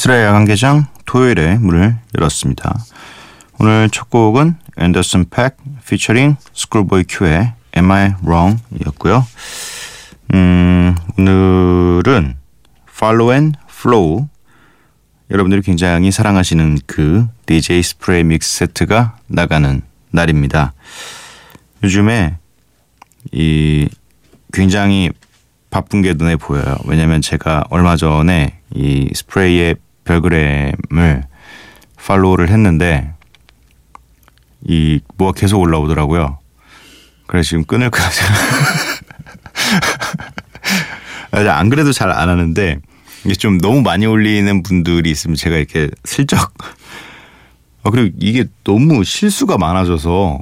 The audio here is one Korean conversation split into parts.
미쓰라의 야간 개장 토요일에 문을 열었습니다. 오늘 첫 곡은 앤더슨 팩 피처링 스쿨보이 큐의 Am I Wrong 이었고요. 음, 오늘은 Follow and Flow 여러분들이 굉장히 사랑하시는 그 DJ 스프레이 mix set가 나가는 날입니다. 요즘에 이 굉장히 바쁜 게 눈에 보여요. 왜냐면 제가 얼마 전에 이 스프레이의 별그램을 팔로우를 했는데 이 뭐가 계속 올라오더라고요. 그래서 지금 끊을까 안 그래도 잘 안 하는데 이게 좀 너무 많이 올리는 분들이 있으면 제가 이렇게 슬쩍 아 그리고 이게 너무 실수가 많아져서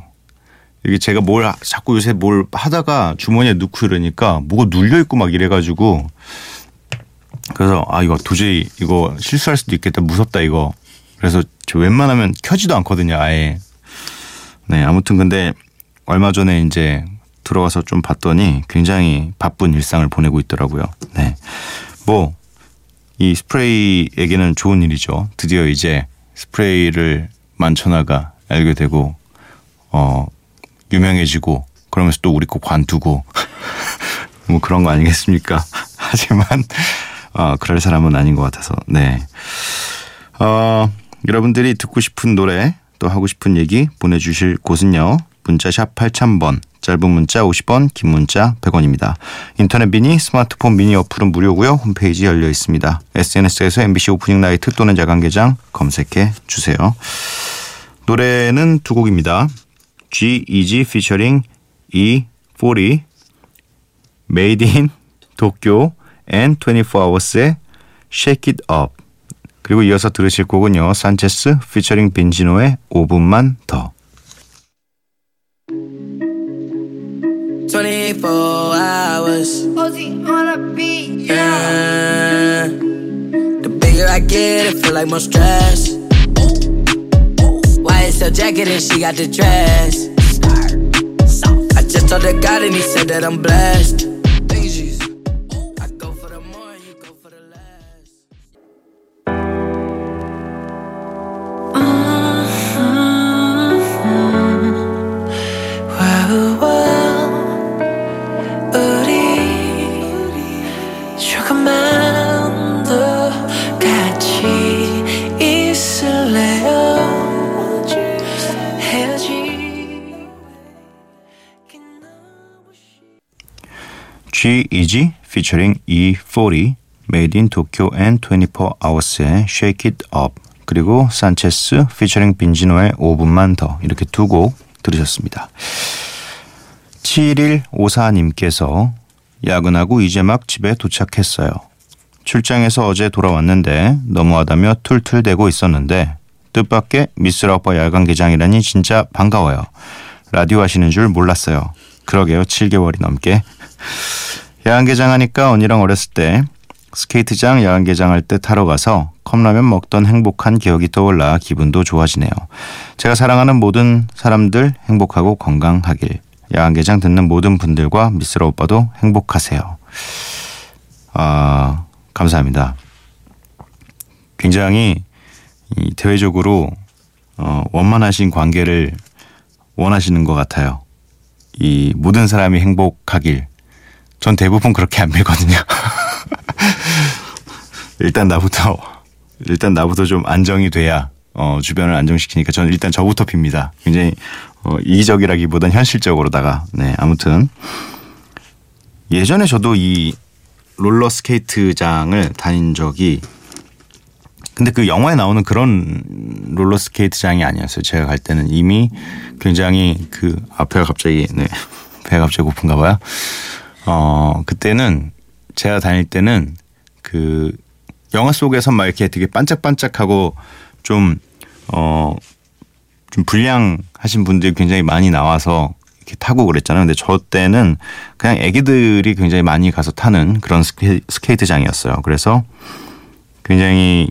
이게 제가 뭘 자꾸 요새 뭘 하다가 주머니에 넣고 이러니까 뭐가 눌려 있고 막 이래가지고 그래서 아 이거 도저히 이거 실수할 수도 있겠다. 무섭다 이거. 그래서 저 웬만하면 켜지도 않거든요 아예. 네 아무튼 근데 얼마 전에 이제 들어가서 좀 봤더니 굉장히 바쁜 일상을 보내고 있더라고요. 네뭐 이 스프레이에게는 좋은 일이죠. 드디어 이제 스프레이를 만천하가 알게 되고 어 유명해지고 그러면서 또 우리 거 관두고. 뭐 그런 거 아니겠습니까? 하지만 어, 그럴 사람은 아닌 것 같아서 네. 어, 여러분들이 듣고 싶은 노래 또 하고 싶은 얘기 보내주실 곳은요. 문자 샵 8000번 짧은 문자 50원, 긴 문자 100원입니다. 인터넷 미니, 스마트폰 미니 어플은 무료고요. 홈페이지 열려 있습니다. SNS에서 MBC 오프닝 나이트 또는 야간개장 검색해 주세요. 노래는 두 곡입니다. G-Eazy featuring E40 Made in Tokyo and 24 Hours의 Shake It Up 그리고 이어서 들으실 곡은요. 산체스 피처링 빈지노의 5분만 더 24 hours. Posey on a beat, Yeah. The bigger I get, it feel like more stress. Why is her jacket and she got the dress? I just told the God and he said that I'm blessed. G-Eazy featuring E40 Made in Tokyo and 24 Hours의 Shake It Up 그리고 산체스 featuring 빈지노의 5분만 더 이렇게 두 곡 들으셨습니다. 7154님께서 야근하고 이제 막 집에 도착했어요. 출장에서 어제 돌아왔는데 너무하다며 툴툴대고 있었는데 뜻밖의 미스라 오빠 야간 개장이라니 진짜 반가워요. 라디오 하시는 줄 몰랐어요. 그러게요. 7개월이 넘게. 야간 개장 하니까 언니랑 어렸을 때 스케이트장 야간 개장 할 때 타러 가서 컵라면 먹던 행복한 기억이 떠올라 기분도 좋아지네요. 제가 사랑하는 모든 사람들 행복하고 건강하길. 야간 개장 듣는 모든 분들과 미스라 오빠도 행복하세요. 아, 감사합니다. 굉장히 이 대외적으로 어, 원만하신 관계를 원하시는 것 같아요. 이 모든 사람이 행복하길. 전 대부분 그렇게 안 밀거든요. 일단 나부터 일단 나부터 좀 안정이 돼야 어, 주변을 안정시키니까 저는 일단 저부터 빕니다. 굉장히 어, 이기적이라기보단 현실적으로다가 네 아무튼 예전에 저도 이 롤러 스케이트장을 다닌 적이 근데 그 영화에 나오는 그런 롤러 스케이트장이 아니었어요. 제가 갈 때는 이미 굉장히 그 앞에가 갑자기 네 배가 갑자기 고픈가 봐요. 어 그때는 제가 다닐 때는 그 영화 속에서 막 이렇게 되게 반짝반짝하고 좀 어, 좀 불량하신 분들이 굉장히 많이 나와서 이렇게 타고 그랬잖아요. 근데 저 때는 그냥 애기들이 굉장히 많이 가서 타는 그런 스케, 스케이트장이었어요. 그래서 굉장히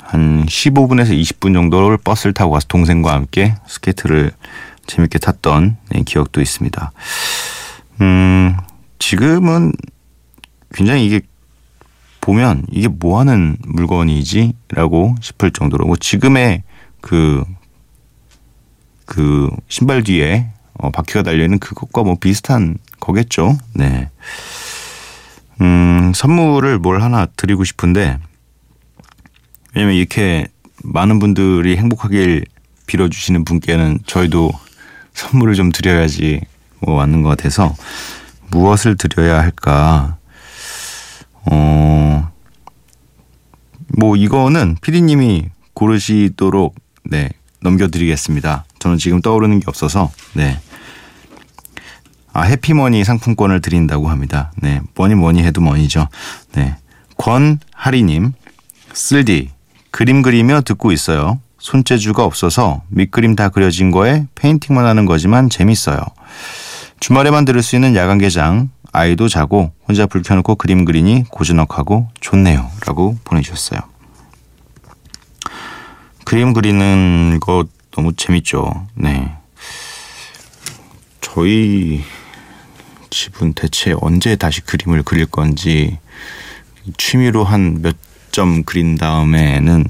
한 15분에서 20분 정도를 버스를 타고 가서 동생과 함께 스케이트를 재밌게 탔던 네, 기억도 있습니다. 음, 지금은 굉장히 이게 보면 이게 뭐 하는 물건이지? 라고 싶을 정도로 뭐 지금의 그, 그 신발 뒤에 어, 바퀴가 달려 있는 그것과 뭐 비슷한 거겠죠. 네. 음, 선물을 뭘 하나 드리고 싶은데 왜냐면 이렇게 많은 분들이 행복하길 빌어주시는 분께는 저희도 선물을 좀 드려야지 뭐 맞는 것 같아서 무엇을 드려야 할까? 어, 뭐 이거는 피디님이 고르시도록 네 넘겨드리겠습니다. 저는 지금 떠오르는 게 없어서 네. 아 해피머니 상품권을 드린다고 합니다. 네 뭐니 뭐니 해도 뭐니죠. 네 권하리님 쓸디 그림 그리며 듣고 있어요. 손재주가 없어서 밑그림 다 그려진 거에 페인팅만 하는 거지만 재밌어요. 주말에만 들을 수 있는 야간 개장 아이도 자고 혼자 불 켜놓고 그림 그리니 고즈넉하고 좋네요. 라고 보내주셨어요. 그림 그리는 거 너무 재밌죠. 네. 저희 집은 대체 언제 다시 그림을 그릴 건지 취미로 한 몇 점 그린 다음에는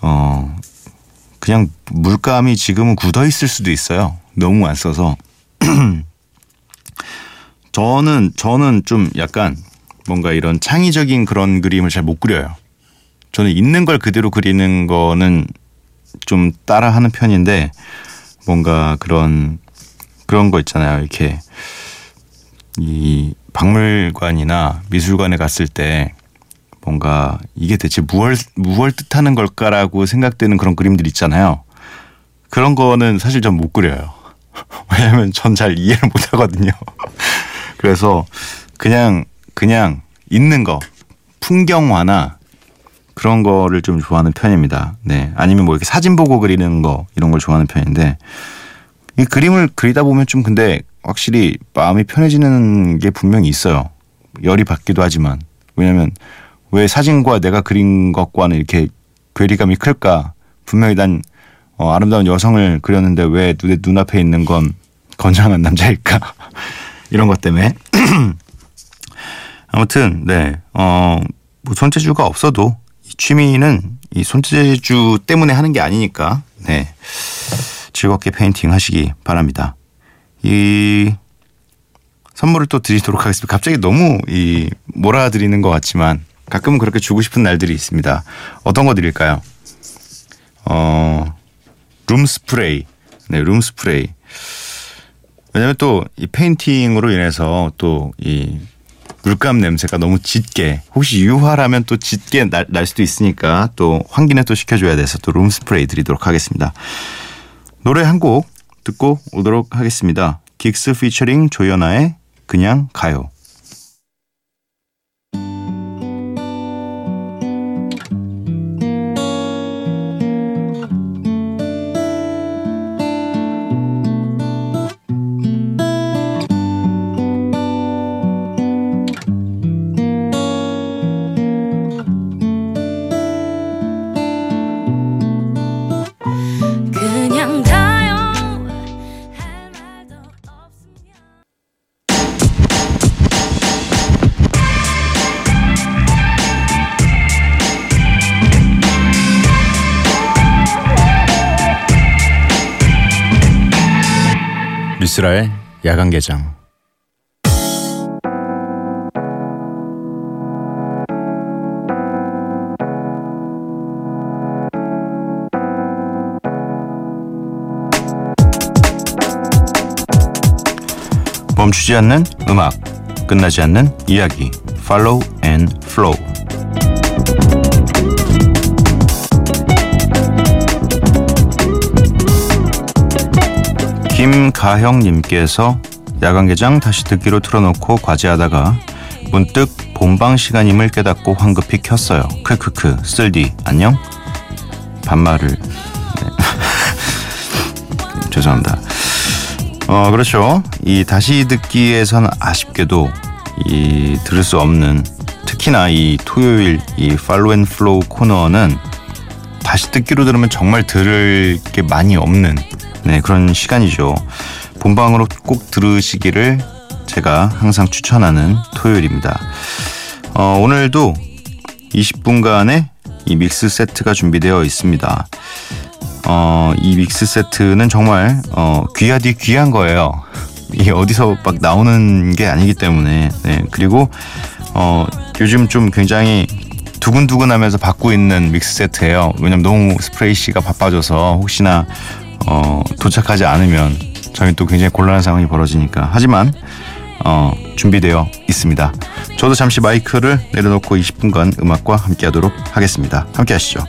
어 그냥 물감이 지금은 굳어 있을 수도 있어요. 너무 안 써서. 저는 저는 좀 약간 뭔가 이런 창의적인 그런 그림을 잘 못 그려요. 저는 있는 걸 그대로 그리는 거는 좀 따라하는 편인데 뭔가 그런 그런 거 있잖아요. 이렇게 이 박물관이나 미술관에 갔을 때 뭔가 이게 대체 무얼 무얼 뜻하는 걸까라고 생각되는 그런 그림들 있잖아요. 그런 거는 사실 전 못 그려요. 왜냐하면 전 잘 이해를 못 하거든요. 그래서 그냥 그냥 있는 거 풍경화나 그런 거를 좀 좋아하는 편입니다. 네. 아니면 뭐 이렇게 사진 보고 그리는 거 이런 걸 좋아하는 편인데 이 그림을 그리다 보면 좀 근데 확실히 마음이 편해지는 게 분명히 있어요. 열이 받기도 하지만 왜냐면 왜 사진과 내가 그린 것과는 이렇게 괴리감이 클까? 분명히 난 어, 아름다운 여성을 그렸는데 왜 눈에 눈앞에 있는 건 건장한 남자일까? 이런 것 때문에 아무튼 네, 어, 뭐 손재주가 없어도 이 취미는 이 손재주 때문에 하는 게 아니니까 네 즐겁게 페인팅 하시기 바랍니다. 이 선물을 또 드리도록 하겠습니다. 갑자기 너무 이 몰아드리는 것 같지만 가끔은 그렇게 주고 싶은 날들이 있습니다. 어떤 거 드릴까요? 어, 룸 스프레이. 네, 룸 스프레이. 왜냐면 또 이 페인팅으로 인해서 또 이 물감 냄새가 너무 짙게 혹시 유화라면 또 짙게 날, 날 수도 있으니까 또 환기는 또 시켜줘야 돼서 또 룸 스프레이 드리도록 하겠습니다. 노래 한 곡 듣고 오도록 하겠습니다. 긱스 피처링 조연아의 그냥 가요. 미스라의 야간 개장. 멈추지 않는 음악, 끝나지 않는 이야기. Follow and Flow. 김가형님께서 야간 개장 다시 듣기로 틀어놓고 과제하다가 문득 본방 시간임을 깨닫고 황급히 켰어요. 크크크 쓸디 안녕? 반말을 네. 죄송합니다. 어 그렇죠. 이 다시 듣기에선 아쉽게도 이 들을 수 없는 특히나 이 토요일 이 Follow and Flow 코너는 다시 듣기로 들으면 정말 들을 게 많이 없는 네, 그런 시간이죠. 본방으로 꼭 들으시기를 제가 항상 추천하는 토요일입니다. 어, 오늘도 20분간의 이 믹스 세트가 준비되어 있습니다. 어, 이 믹스 세트는 정말 어, 귀하디 귀한 거예요. 이게 어디서 막 나오는 게 아니기 때문에 네, 그리고 어, 요즘 좀 굉장히 두근두근하면서 받고 있는 믹스 세트예요. 왜냐면 너무 스프레이 씨가 바빠져서 혹시나 어, 도착하지 않으면 저희 또 굉장히 곤란한 상황이 벌어지니까 하지만 어, 준비되어 있습니다. 저도 잠시 마이크를 내려놓고 20분간 음악과 함께하도록 하겠습니다. 함께 하시죠.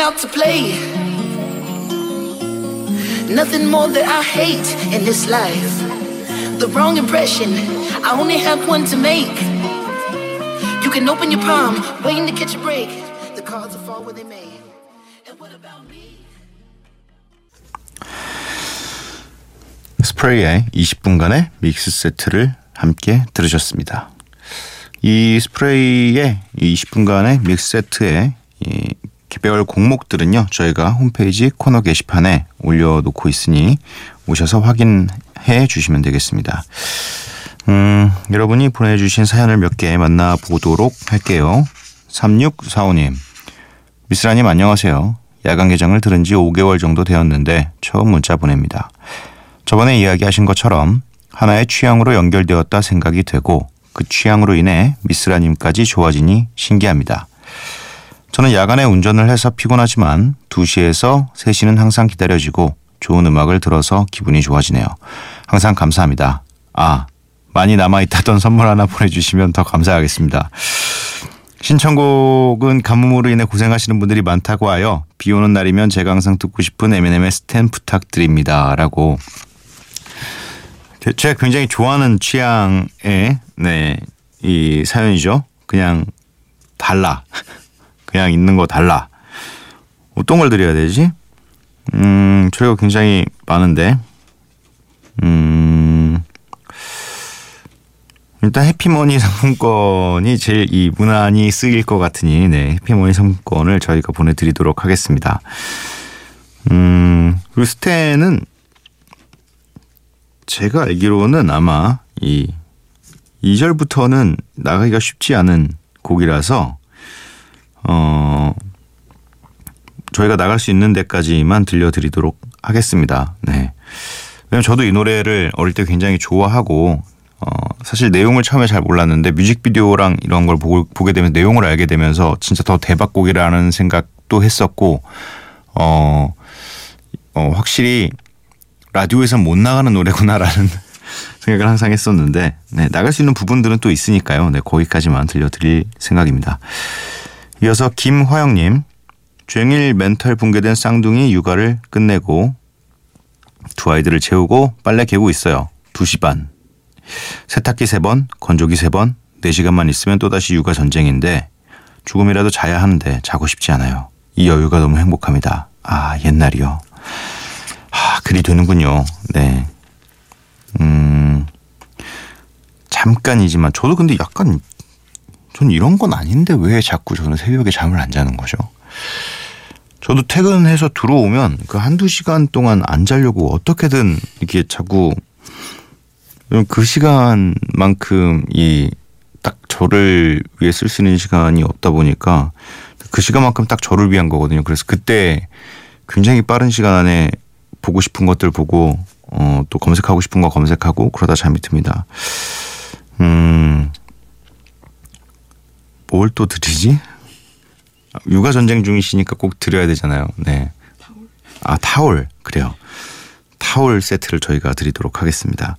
Out to play. Nothing more that I hate in this life. The wrong impression, I only have one to make. You can open your palm, waiting to catch a break. The cards will fall where they may. And what about me? 스프레이의 20분간의 믹스 세트를 함께 들으셨습니다. 이 스프레이의 이 20분간의 믹스 세트의 이 개별 곡목들은요 저희가 홈페이지 코너 게시판에 올려놓고 있으니 오셔서 확인해 주시면 되겠습니다. 음, 여러분이 보내주신 사연을 몇 개 만나보도록 할게요. 3645님 미스라님 안녕하세요. 야간 개장을 들은 지 5개월 정도 되었는데 처음 문자 보냅니다. 저번에 이야기하신 것처럼 하나의 취향으로 연결되었다 생각이 되고 그 취향으로 인해 미스라님까지 좋아지니 신기합니다. 저는 야간에 운전을 해서 피곤하지만 2시에서 3시는 항상 기다려지고 좋은 음악을 들어서 기분이 좋아지네요. 항상 감사합니다. 아, 많이 남아있다던 선물 하나 보내주시면 더 감사하겠습니다. 신청곡은 가뭄으로 인해 고생하시는 분들이 많다고 하여 비 오는 날이면 제가 항상 듣고 싶은 M&M의 스탠 부탁드립니다. 라고 제가 굉장히 좋아하는 취향의 네, 이 사연이죠. 그냥 달라. 그냥 있는 거 달라. 어떤 걸 드려야 되지? 음, 저희가 굉장히 많은데. 음. 일단 해피머니 상품권이 제일 이 무난히 쓰일 것 같으니 네, 해피머니 상품권을 저희가 보내드리도록 하겠습니다. 음, 그리고 스테는 제가 알기로는 아마 이 2절부터는 나가기가 쉽지 않은 곡이라서 어 저희가 나갈 수 있는 데까지만 들려드리도록 하겠습니다. 네. 왜냐면 저도 이 노래를 어릴 때 굉장히 좋아하고 어 사실 내용을 처음에 잘 몰랐는데 뮤직비디오랑 이런 걸 보고, 보게 되면 내용을 알게 되면서 진짜 더 대박곡이라는 생각도 했었고 어, 어 확실히 라디오에선 못 나가는 노래구나라는 생각을 항상 했었는데 네, 나갈 수 있는 부분들은 또 있으니까요. 네, 거기까지만 들려드릴 생각입니다. 이어서 김화영님 쟁일 멘탈 붕괴된 쌍둥이 육아를 끝내고 두 아이들을 재우고 빨래 개고 있어요. 2시 반. 세탁기 3번, 건조기 3번, 4시간만 있으면 또다시 육아 전쟁인데 조금이라도 자야 하는데 자고 싶지 않아요. 이 여유가 너무 행복합니다. 아, 옛날이요. 아, 그리 되는군요. 네. 음, 잠깐이지만 저도 근데 약간 전 이런 건 아닌데 왜 자꾸 저는 새벽에 잠을 안 자는 거죠? 저도 퇴근해서 들어오면 그 한두 시간 동안 안 자려고 어떻게든 이렇게 자꾸 그 시간만큼 이 딱 저를 위해 쓸 수 있는 시간이 없다 보니까 그 시간만큼 딱 저를 위한 거거든요. 그래서 그때 굉장히 빠른 시간 안에 보고 싶은 것들 보고 어, 또 검색하고 싶은 거 검색하고 그러다 잠이 듭니다. 음, 뭘 또 드리지? 육아 전쟁 중이시니까 꼭 드려야 되잖아요. 네. 아, 타올. 그래요. 타올 세트를 저희가 드리도록 하겠습니다.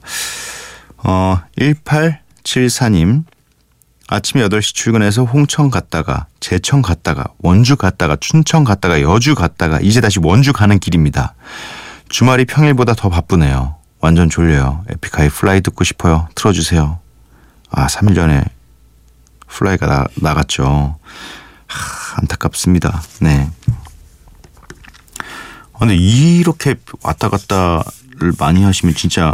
어, 1874님. 아침 8시 출근해서 홍천 갔다가 제천 갔다가 원주 갔다가 춘천 갔다가 여주 갔다가 이제 다시 원주 가는 길입니다. 주말이 평일보다 더 바쁘네요. 완전 졸려요. 에픽하이 Fly 듣고 싶어요. 틀어주세요. 아, 3일 전에 Fly가 나, 나갔죠. 하, 안타깝습니다. 네. 아, 근데 이렇게 왔다 갔다를 많이 하시면 진짜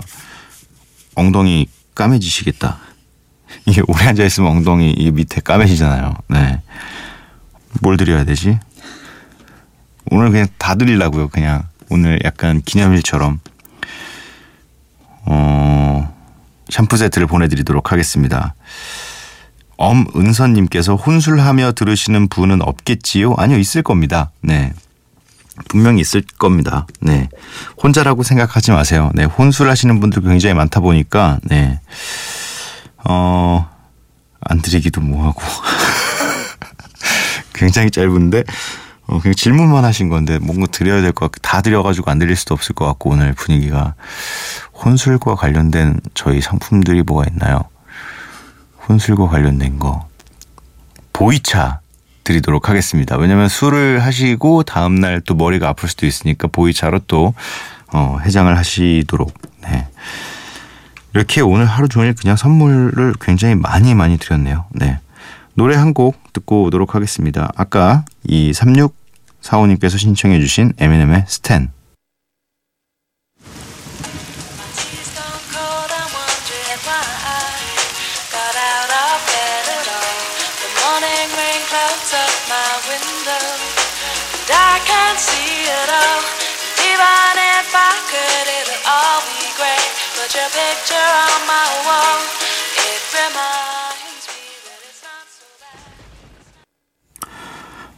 엉덩이 까매지시겠다. 이게 오래 앉아 있으면 엉덩이 이 밑에 까매지잖아요. 네. 뭘 드려야 되지? 오늘 그냥 다 드리려고요. 그냥 오늘 약간 기념일처럼 어 샴푸 세트를 보내드리도록 하겠습니다. 엄은선님께서 혼술하며 들으시는 분은 없겠지요? 아니요, 있을 겁니다. 네. 분명히 있을 겁니다. 네. 혼자라고 생각하지 마세요. 네. 혼술하시는 분들 굉장히 많다 보니까, 네. 어, 안 드리기도 뭐하고. 굉장히 짧은데, 어, 그냥 질문만 하신 건데, 뭔가 드려야 될 것 같고, 다 드려가지고 안 드릴 수도 없을 것 같고, 오늘 분위기가. 혼술과 관련된 저희 상품들이 뭐가 있나요? 혼술과 관련된 거. 보이차 드리도록 하겠습니다. 왜냐면 술을 하시고 다음날 또 머리가 아플 수도 있으니까 보이차로 또, 어, 해장을 하시도록, 네. 이렇게 오늘 하루 종일 그냥 선물을 굉장히 많이 많이 드렸네요. 네. 노래 한 곡 듣고 오도록 하겠습니다. 아까 이 3645님께서 신청해 주신 에미넴의 스탠.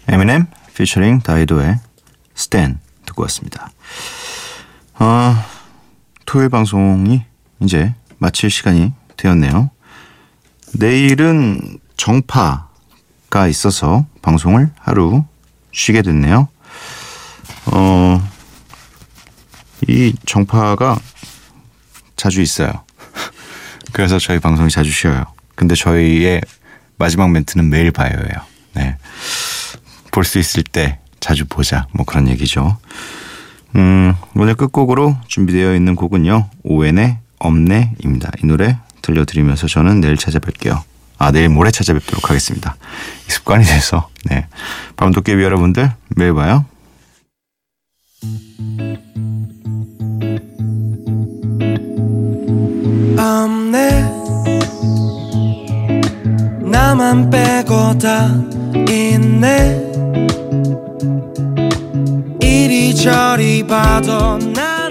에미넴 피처링 다이도의 스탠 듣고 왔습니다. 어, 토요일 방송이 이제 마칠 시간이 되었네요. 내일은 정파가 있어서 방송을 하루 쉬게 됐네요. 어, 이 정파가 자주 있어요. 그래서 저희 방송이 자주 쉬어요. 근데 저희의 마지막 멘트는 매일 봐요예요. 네. 볼 수 있을 때 자주 보자. 뭐 그런 얘기죠. 음, 오늘 끝곡으로 준비되어 있는 곡은요. 오웬의 없네입니다. 이 노래 들려드리면서 저는 내일 찾아뵐게요. 아, 내일 모레 찾아뵙도록 하겠습니다. 이 습관이 돼서, 네. 밤도깨비 여러분들, 매일 봐요. 없네. 나만 빼고 다 있네. 이리저리 봐도 나